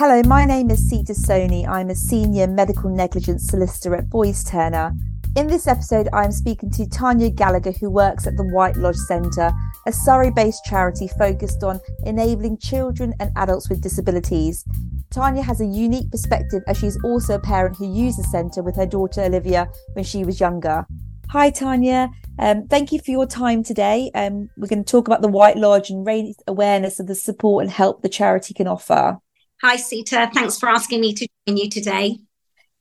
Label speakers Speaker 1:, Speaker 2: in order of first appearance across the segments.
Speaker 1: Hello, my name is Sita Soni. I'm a senior medical negligence solicitor at Boyes Turner. In this episode, I'm speaking to Tania Gallagher, who works at the White Lodge Centre, a Surrey based charity focused on enabling children and adults with disabilities. Tania has a unique perspective as she's also a parent who used the centre with her daughter Olivia when she was younger. Hi, Tania. Um, thank you for your time today. Um, we're going to talk about the White Lodge and raise awareness of the support and help the charity can offer.
Speaker 2: Hi, Sita. Thanks for asking me to join you today.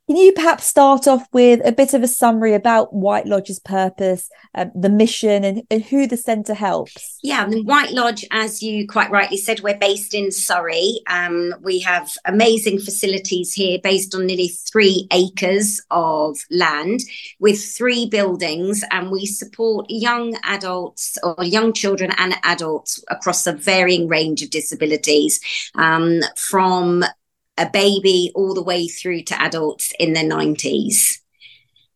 Speaker 1: Can you perhaps start off with a bit of a summary about White Lodge's purpose, um, the mission, and, and, who the centre helps?
Speaker 2: Yeah, White Lodge, as you quite rightly said, we're based in Surrey. Um, we have amazing facilities here based on nearly three acres of land with three buildings, and we support young adults or young children and adults across a varying range of disabilities um, from a baby all the way through to adults in their 90s.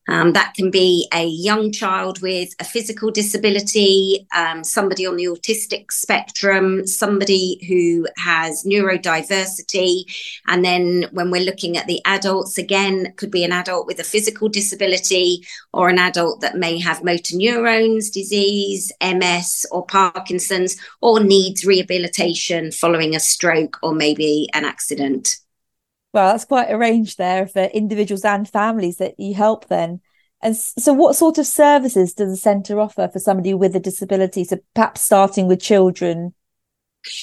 Speaker 2: Um, that can be a young child with a physical disability, um, somebody on the autistic spectrum, somebody who has neurodiversity. And then when we're looking at the adults, again, could be an adult with a physical disability or an adult that may have motor neurons disease, MS, or Parkinson's, or needs rehabilitation following a stroke or maybe an accident.
Speaker 1: Well, that's quite a range there for individuals and families that you help then. And so, what sort of services does the centre offer for somebody with a disability? So, perhaps starting with children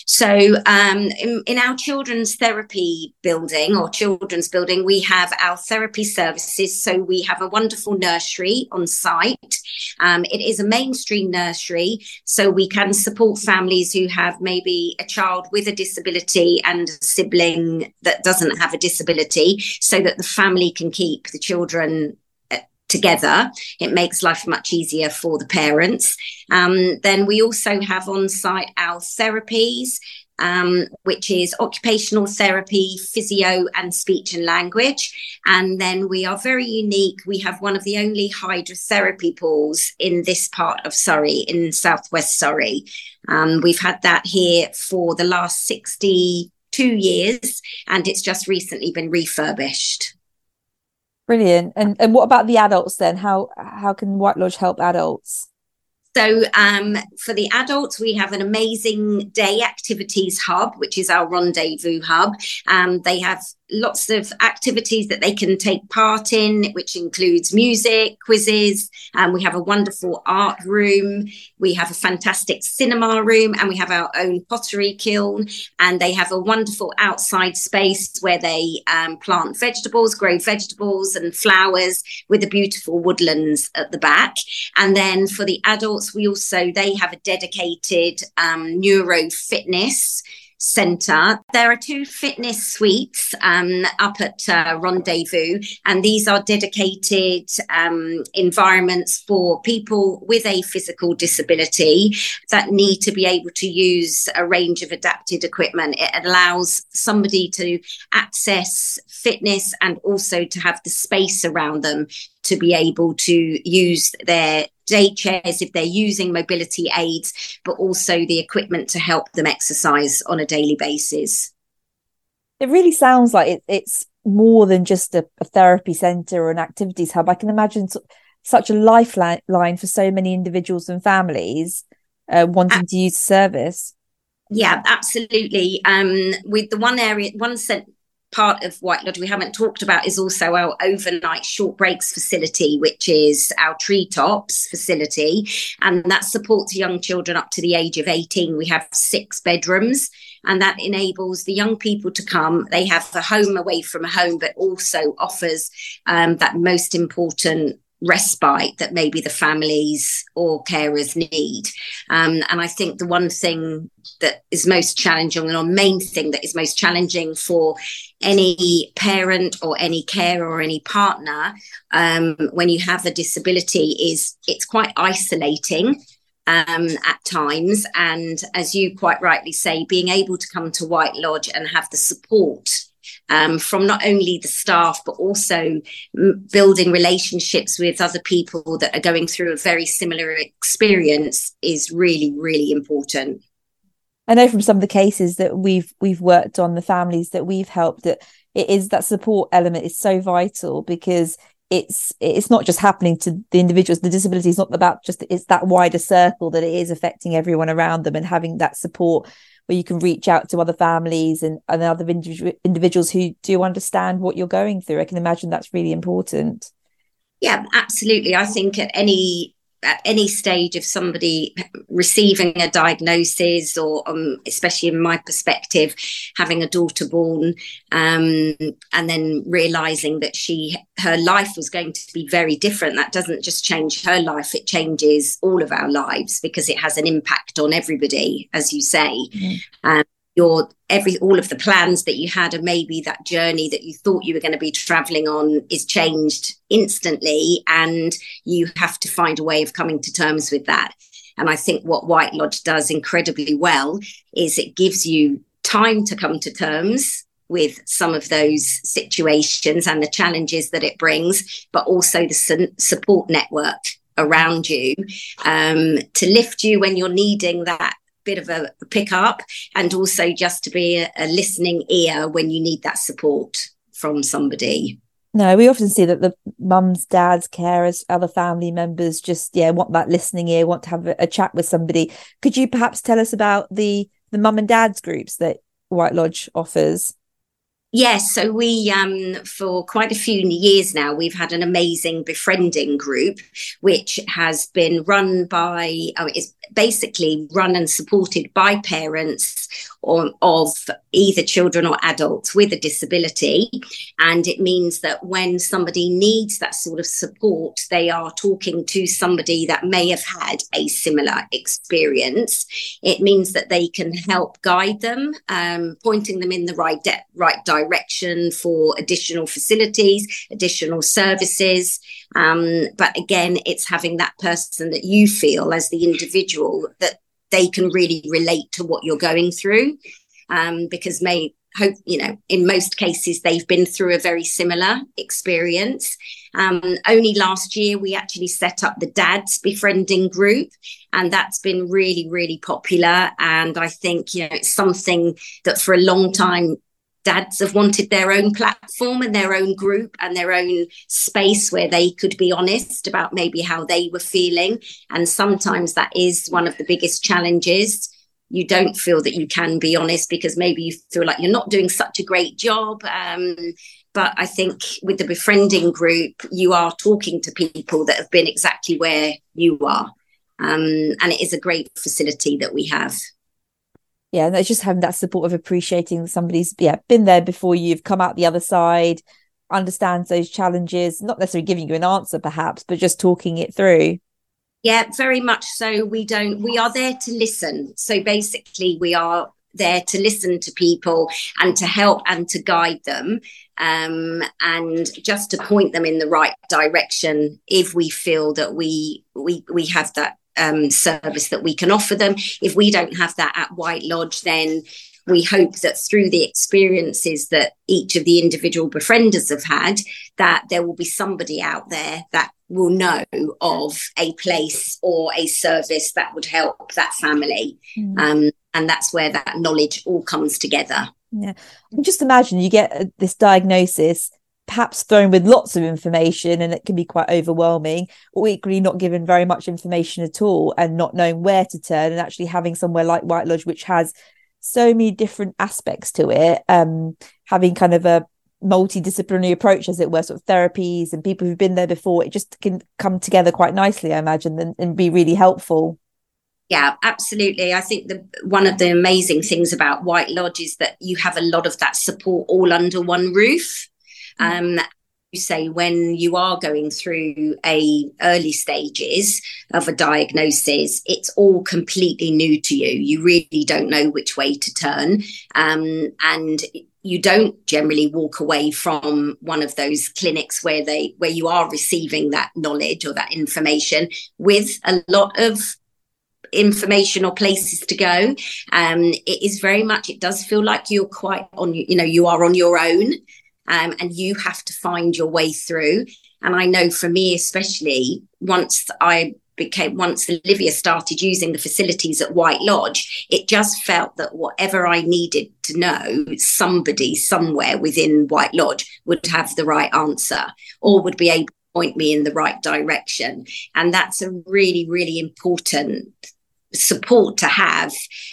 Speaker 2: so, um, in, in, our children's therapy building or children's building, we have our therapy services. So, we have a wonderful nursery on site. Um, it is a mainstream nursery, so we can support families who have maybe a child with a disability and a sibling that doesn't have a disability, so that the family can keep the children together. It makes life much easier for the parents. Um, then we also have on site our therapies. Um, which is occupational therapy, physio, and speech and language. And then we are very unique. We have one of the only hydrotherapy pools in this part of Surrey, in southwest Surrey. Um, we've had that here for the last 62 years, and it's just recently been refurbished.
Speaker 1: Brilliant. And and what about the adults then? How how can White Lodge help adults?
Speaker 2: So, um, for the adults, we have an amazing day activities hub, which is our rendezvous hub. Um, they have lots of activities that they can take part in, which includes music, quizzes. Um, we have a wonderful art room. We have a fantastic cinema room, and we have our own pottery kiln. And they have a wonderful outside space where they um, plant vegetables, grow vegetables and flowers with the beautiful woodlands at the back. And then for the adults, we also they have a dedicated um, neuro fitness Centre. There are two fitness suites um, up at uh, Rendezvous, and these are dedicated um, environments for people with a physical disability that need to be able to use a range of adapted equipment. It allows somebody to access fitness and also to have the space around them to be able to use their day chairs if they're using mobility aids, but also the equipment to help them exercise on a daily basis.
Speaker 1: It really sounds like it, it's more than just a, a therapy centre or an activities hub. I can imagine such a lifeline for so many individuals and families uh, wanting to use the service.
Speaker 2: Yeah, absolutely. Um, with the one area, one cent- part of White Lodge we haven't talked about is also our overnight short breaks facility, which is our treetops facility. And that supports young children up to the age of 18. We have six bedrooms, and that enables the young people to come. They have a home away from home, but also offers um, that most important respite that maybe the families or carers need. Um, and I think the one thing that is most challenging, or main thing that is most challenging for any parent or any carer or any partner um, when you have a disability is it's quite isolating. Um, at times, and as you quite rightly say, being able to come to White Lodge and have the support um, from not only the staff, but also building relationships with other people that are going through a very similar experience is really, really important.
Speaker 1: I know from some of the cases that we've we've worked on, the families that we've helped, that it is that support element is so vital because it's it's not just happening to the individuals. The disability is not about just it's that wider circle that it is affecting everyone around them and having that support where you can reach out to other families and, and other individu- individuals who do understand what you're going through. I can imagine that's really important.
Speaker 2: Yeah absolutely. I think at any at any stage of somebody receiving a diagnosis or um, especially in my perspective having a daughter born um, and then realizing that she her life was going to be very different that doesn't just change her life it changes all of our lives because it has an impact on everybody as you say mm-hmm. um, your every all of the plans that you had and maybe that journey that you thought you were going to be traveling on is changed instantly and you have to find a way of coming to terms with that. And i think what white lodge does incredibly well is it gives you time to come to terms with some of those situations and the challenges that it brings but also the su- support network around you um, to lift you when you're needing that bit of a pick up and also just to be a, a listening ear when you need that support from somebody.
Speaker 1: No, we often see that the mums, dads, carers, other family members just yeah want that listening ear, want to have a, a chat with somebody. Could you perhaps tell us about the the mum and dads groups that White Lodge offers?
Speaker 2: Yes, so we, um, for quite a few years now, we've had an amazing befriending group, which has been run by, oh, it's basically run and supported by parents or, of either children or adults with a disability. And it means that when somebody needs that sort of support, they are talking to somebody that may have had a similar experience. It means that they can help guide them, um, pointing them in the right, de- right direction for additional facilities, additional services. Um, but again, it's having that person that you feel as the individual that they can really relate to what you're going through. Um, because may hope you know in most cases they've been through a very similar experience. Um, only last year we actually set up the dads befriending group and that's been really really popular. And i think you know it's something that for a long time dads have wanted their own platform and their own group and their own space where they could be honest about maybe how they were feeling. And sometimes that is one of the biggest challenges. You don't feel that you can be honest because maybe you feel like you're not doing such a great job. Um, but I think with the befriending group, you are talking to people that have been exactly where you are. Um, and it is a great facility that we have
Speaker 1: yeah and it's just having that support of appreciating somebody's yeah been there before you've come out the other side understands those challenges not necessarily giving you an answer perhaps but just talking it through.
Speaker 2: Yeah very much so. We don't we are there to listen. So basically we are there to listen to people and to help and to guide them um, and just to point them in the right direction if we feel that we we we have that um, service that we can offer them. If we don't have that at White Lodge, then we hope that through the experiences that each of the individual befrienders have had, that there will be somebody out there that will know of a place or a service that would help that family. Mm. Um, and that's where that knowledge all comes together.
Speaker 1: Yeah. Just imagine you get uh, this diagnosis perhaps thrown with lots of information and it can be quite overwhelming or equally not given very much information at all and not knowing where to turn and actually having somewhere like white lodge which has so many different aspects to it um having kind of a multidisciplinary approach as it were sort of therapies and people who've been there before it just can come together quite nicely i imagine and, and be really helpful
Speaker 2: yeah absolutely i think the one of the amazing things about white lodge is that you have a lot of that support all under one roof. Um, you say when you are going through a early stages of a diagnosis it's all completely new to you. You really don't know which way to turn. Um, and you don't generally walk away from one of those clinics where they where you are receiving that knowledge or that information with a lot of information or places to go. Um, it is very much it does feel like you're quite on you know you are on your own um, and you have to find your way through. And I know for me, especially once I became once Olivia started using the facilities at White Lodge, it just felt that whatever I needed to know, somebody somewhere within White Lodge would have the right answer or would be able to point me in the right direction. And that's a really, really important support to have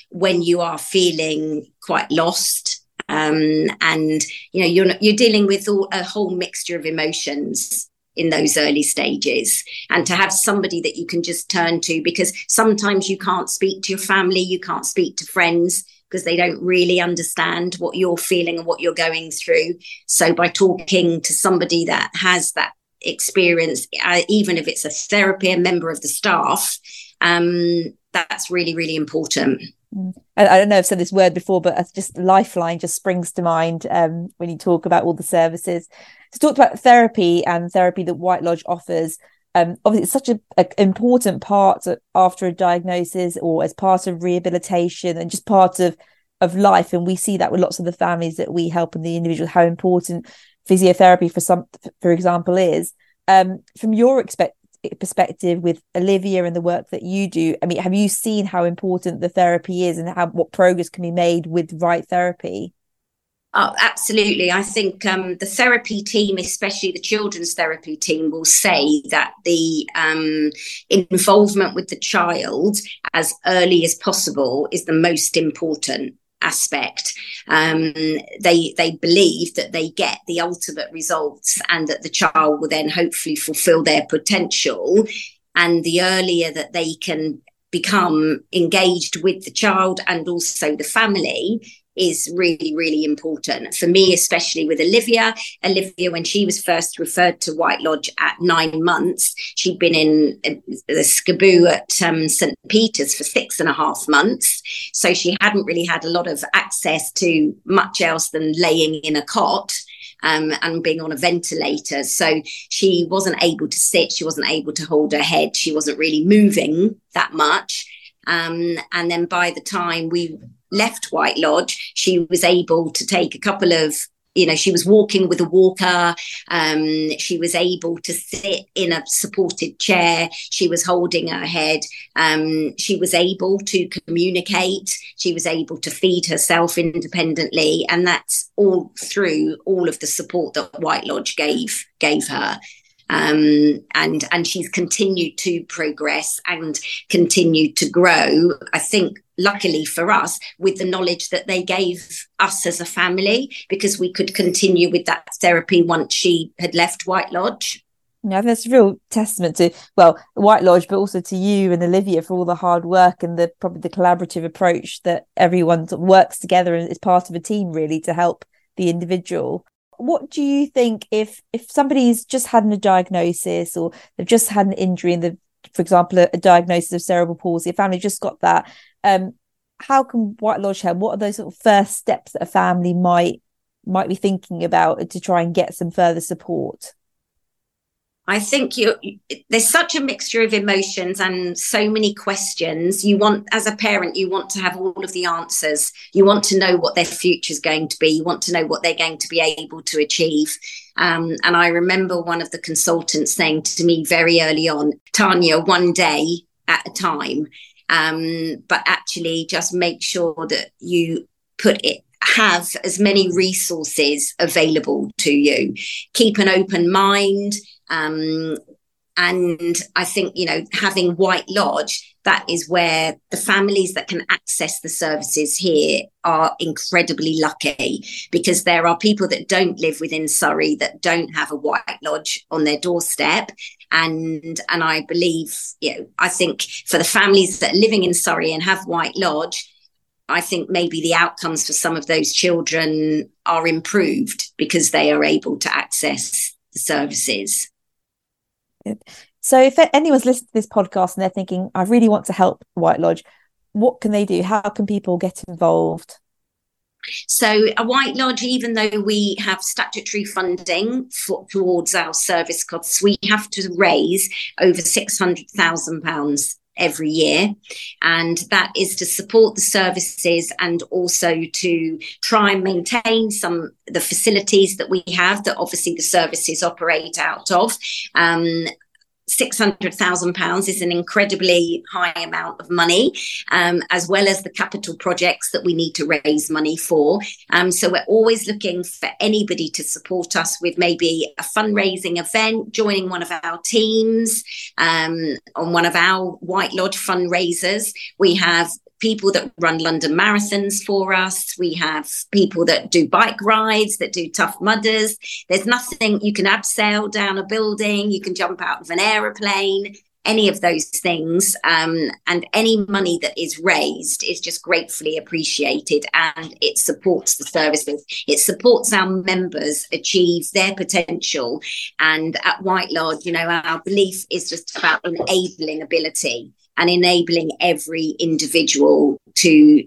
Speaker 2: when you are feeling quite lost um, and you know you're you're dealing with all, a whole mixture of emotions in those early stages and to have somebody that you can just turn to because sometimes you can't speak to your family you can't speak to friends because they don't really understand what you're feeling and what you're going through so by talking to somebody that has that experience uh, even if it's a therapy a member of the staff um, that's really really important.
Speaker 1: I, I, don't know I've said this word before, but just lifeline just springs to mind um, when you talk about all the services. So talked about therapy and therapy that White Lodge offers. Um, obviously, it's such an important part after a diagnosis or as part of rehabilitation and just part of of life. And we see that with lots of the families that we help and the individual, how important physiotherapy for some, for example, is. Um, from your expect perspective with Olivia and the work that you do, I mean, have you seen how important the therapy is and how what progress can be made with right therapy?
Speaker 2: Oh, absolutely. I think um, the therapy team, especially the children's therapy team, will say that the um, involvement with the child as early as possible is the most important aspect. Um, they they believe that they get the ultimate results and that the child will then hopefully fulfill their potential. And the earlier that they can become engaged with the child and also the family is really, really important for me, especially with Olivia. Olivia, when she was first referred to White Lodge at nine months, she'd been in uh, the SCBU at um, St. Peter's for six and a half months. So she hadn't really had a lot of access to much else than laying in a cot. Um, and being on a ventilator. So she wasn't able to sit, she wasn't able to hold her head, she wasn't really moving that much. Um, and then by the time we left White Lodge, she was able to take a couple of you know she was walking with a walker um, she was able to sit in a supported chair she was holding her head um, she was able to communicate she was able to feed herself independently and that's all through all of the support that white lodge gave gave her um, and and she's continued to progress and continued to grow. I think luckily for us with the knowledge that they gave us as a family because we could continue with that therapy once she had left White Lodge.
Speaker 1: Yeah, that's a real testament to well White Lodge, but also to you and Olivia for all the hard work and the probably the collaborative approach that everyone works together and is part of a team really to help the individual what do you think if if somebody's just had a diagnosis or they've just had an injury in the for example a, a diagnosis of cerebral palsy a family just got that um how can white lodge help? What are those sort of first steps that a family might might be thinking about to try and get some further support
Speaker 2: I think you there's such a mixture of emotions and so many questions. You want, as a parent, you want to have all of the answers. You want to know what their future is going to be. You want to know what they're going to be able to achieve. Um, and I remember one of the consultants saying to me very early on, Tania, one day at a time. Um, but actually, just make sure that you put it have as many resources available to you. Keep an open mind um, and I think, you know, having White Lodge, that is where the families that can access the services here are incredibly lucky because there are people that don't live within Surrey that don't have a White Lodge on their doorstep. And and I believe, you know, I think for the families that are living in Surrey and have White Lodge, I think maybe the outcomes for some of those children are improved because they are able to access the services.
Speaker 1: So if anyone's listening to this podcast and they're thinking, I really want to help White Lodge, what can they do? How can people get involved?
Speaker 2: So, a White Lodge, even though we have statutory funding for, towards our service costs, we have to raise over £600,000 every year. And that is to support the services and also to try and maintain some the facilities that we have that obviously the services operate out of. Um, £600,000 is an incredibly high amount of money, um, as well as the capital projects that we need to raise money for. Um, so we're always looking for anybody to support us with maybe a fundraising event, joining one of our teams um, on one of our White Lodge fundraisers. We have people that run London marathons for us. We have people that do bike rides, that do tough mudders. There's nothing you can abseil down a building, you can jump out of an aeroplane, any of those things. Um, and any money that is raised is just gratefully appreciated and it supports the services. It supports our members achieve their potential. And at White Lodge, you know, our belief is just about enabling ability and enabling every individual to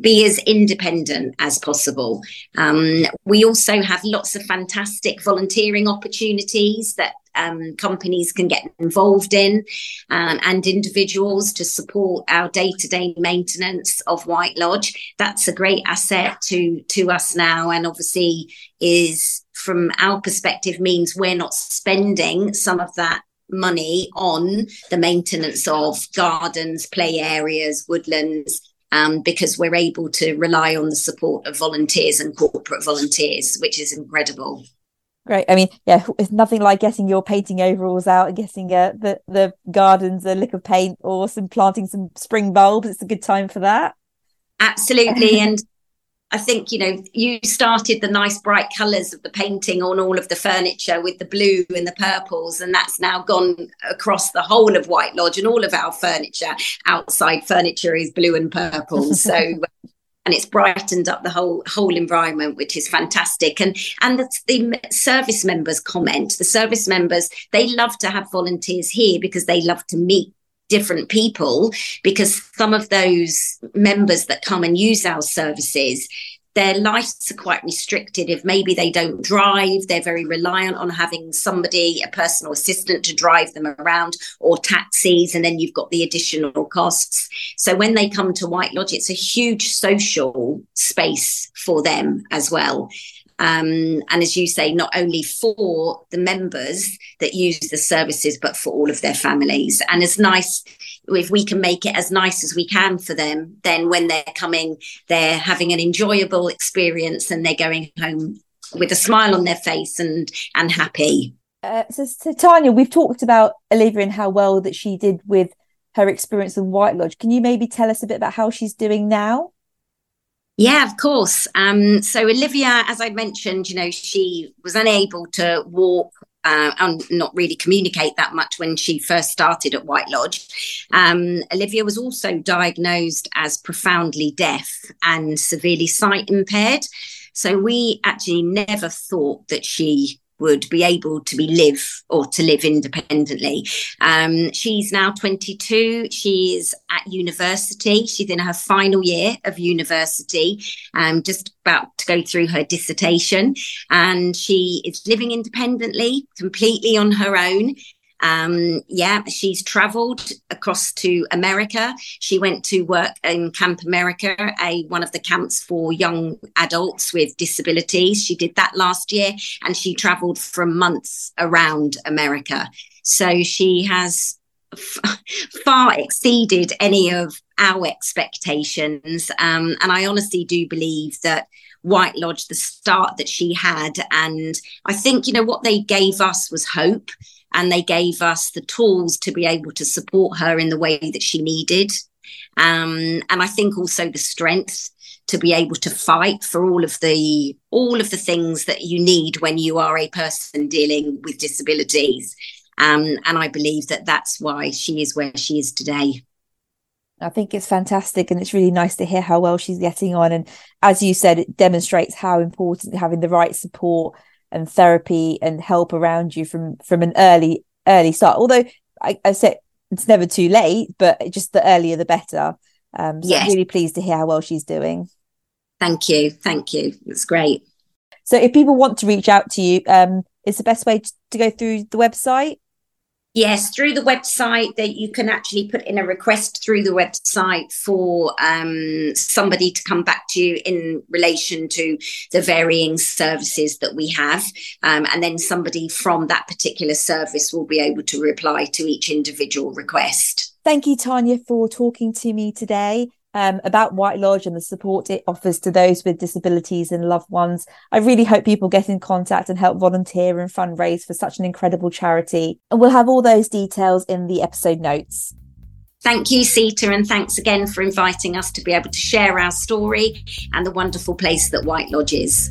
Speaker 2: be as independent as possible. Um, we also have lots of fantastic volunteering opportunities that um, companies can get involved in um, and individuals to support our day-to-day maintenance of White Lodge. That's a great asset to to us now, and obviously is from our perspective means we're not spending some of that money on the maintenance of gardens, play areas, woodlands, um, because we're able to rely on the support of volunteers and corporate volunteers, which is incredible.
Speaker 1: Great. I mean, yeah, it's nothing like getting your painting overalls out and getting uh, the the gardens a lick of paint or some planting some spring bulbs. It's a good time for that.
Speaker 2: Absolutely, and I think, you know, you started the nice bright colours of the painting on all of the furniture with the blue and the purples, and that's now gone across the whole of White Lodge and all of our furniture. Outside furniture is blue and purple. So and it's brightened up the whole whole environment which is fantastic and and the, the, service members comment the service members they love to have volunteers here because they love to meet different people because some of those members that come and use our services their lives are quite restricted. If maybe they don't drive they're very reliant on having somebody a personal assistant to drive them around or taxis and then you've got the additional costs. So when they come to white lodge it's a huge social space for them as well um, and as you say, not only for the members that use the services, but for all of their families. And as nice, if we can make it as nice as we can for them, then when they're coming, they're having an enjoyable experience and they're going home with a smile on their face and and happy.
Speaker 1: Uh, so, so Tania, we've talked about Olivia and how well that she did with her experience in White Lodge. Can you maybe tell us a bit about how she's doing now?
Speaker 2: Yeah, of course. Um, so Olivia, as I mentioned, you know, she was unable to walk uh, and not really communicate that much when she first started at White Lodge. Um, Olivia was also diagnosed as profoundly deaf and severely sight impaired. So we actually never thought that she would be able to be live or to live independently. Um, she's now 22. She's at university. She's in her final year of university, um, just about to go through her dissertation. And she is living independently, completely on her own. Um, yeah, she's traveled across to America. She went to work in Camp America, a one of the camps for young adults with disabilities. She did that last year and she traveled for months around America. So she has f- far exceeded any of our expectations. Um, and I honestly do believe that White Lodge, the start that she had, and I think, you know, what they gave us was hope and they gave us the tools to be able to support her in the way that she needed. Um, and I think also the strength to be able to fight for all of the all of the things that you need when you are a person dealing with disabilities. Um, and I believe that that's why she is where she is today.
Speaker 1: I think it's fantastic and it's really nice to hear how well she's getting on. And as you said, it demonstrates how important having the right support and therapy and help around you from from an early early start. Although i, I said it's never too late but just the earlier the better. Um so yes. i'm really pleased to hear how well she's doing.
Speaker 2: Thank you. Thank you. It's great.
Speaker 1: So if people want to reach out to you um is the best way to, to go through the website
Speaker 2: Yes, through the website that you can actually put in a request through the website for um, somebody to come back to you in relation to the varying services that we have. Um, and then somebody from that particular service will be able to reply to each individual request.
Speaker 1: Thank you, Tania, for talking to me today um, about White Lodge and the support it offers to those with disabilities and loved ones. I really hope people get in contact and help volunteer and fundraise for such an incredible charity. And we'll have all those details in the episode notes.
Speaker 2: Thank you, Sita, and thanks again for inviting us to be able to share our story and the wonderful place that White Lodge is.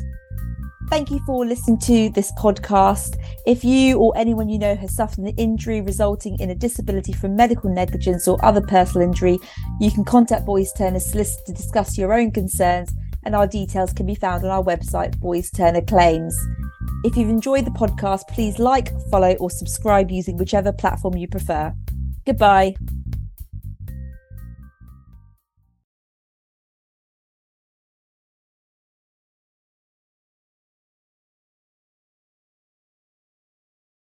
Speaker 1: Thank you for listening to this podcast. If you or anyone you know has suffered an injury resulting in a disability from medical negligence or other personal injury, you can contact Boyes Turner Solicitor to discuss your own concerns, and our details can be found on our website, Boyes Turner Claims. If you've enjoyed the podcast, please like, follow, or subscribe using whichever platform you prefer. Goodbye.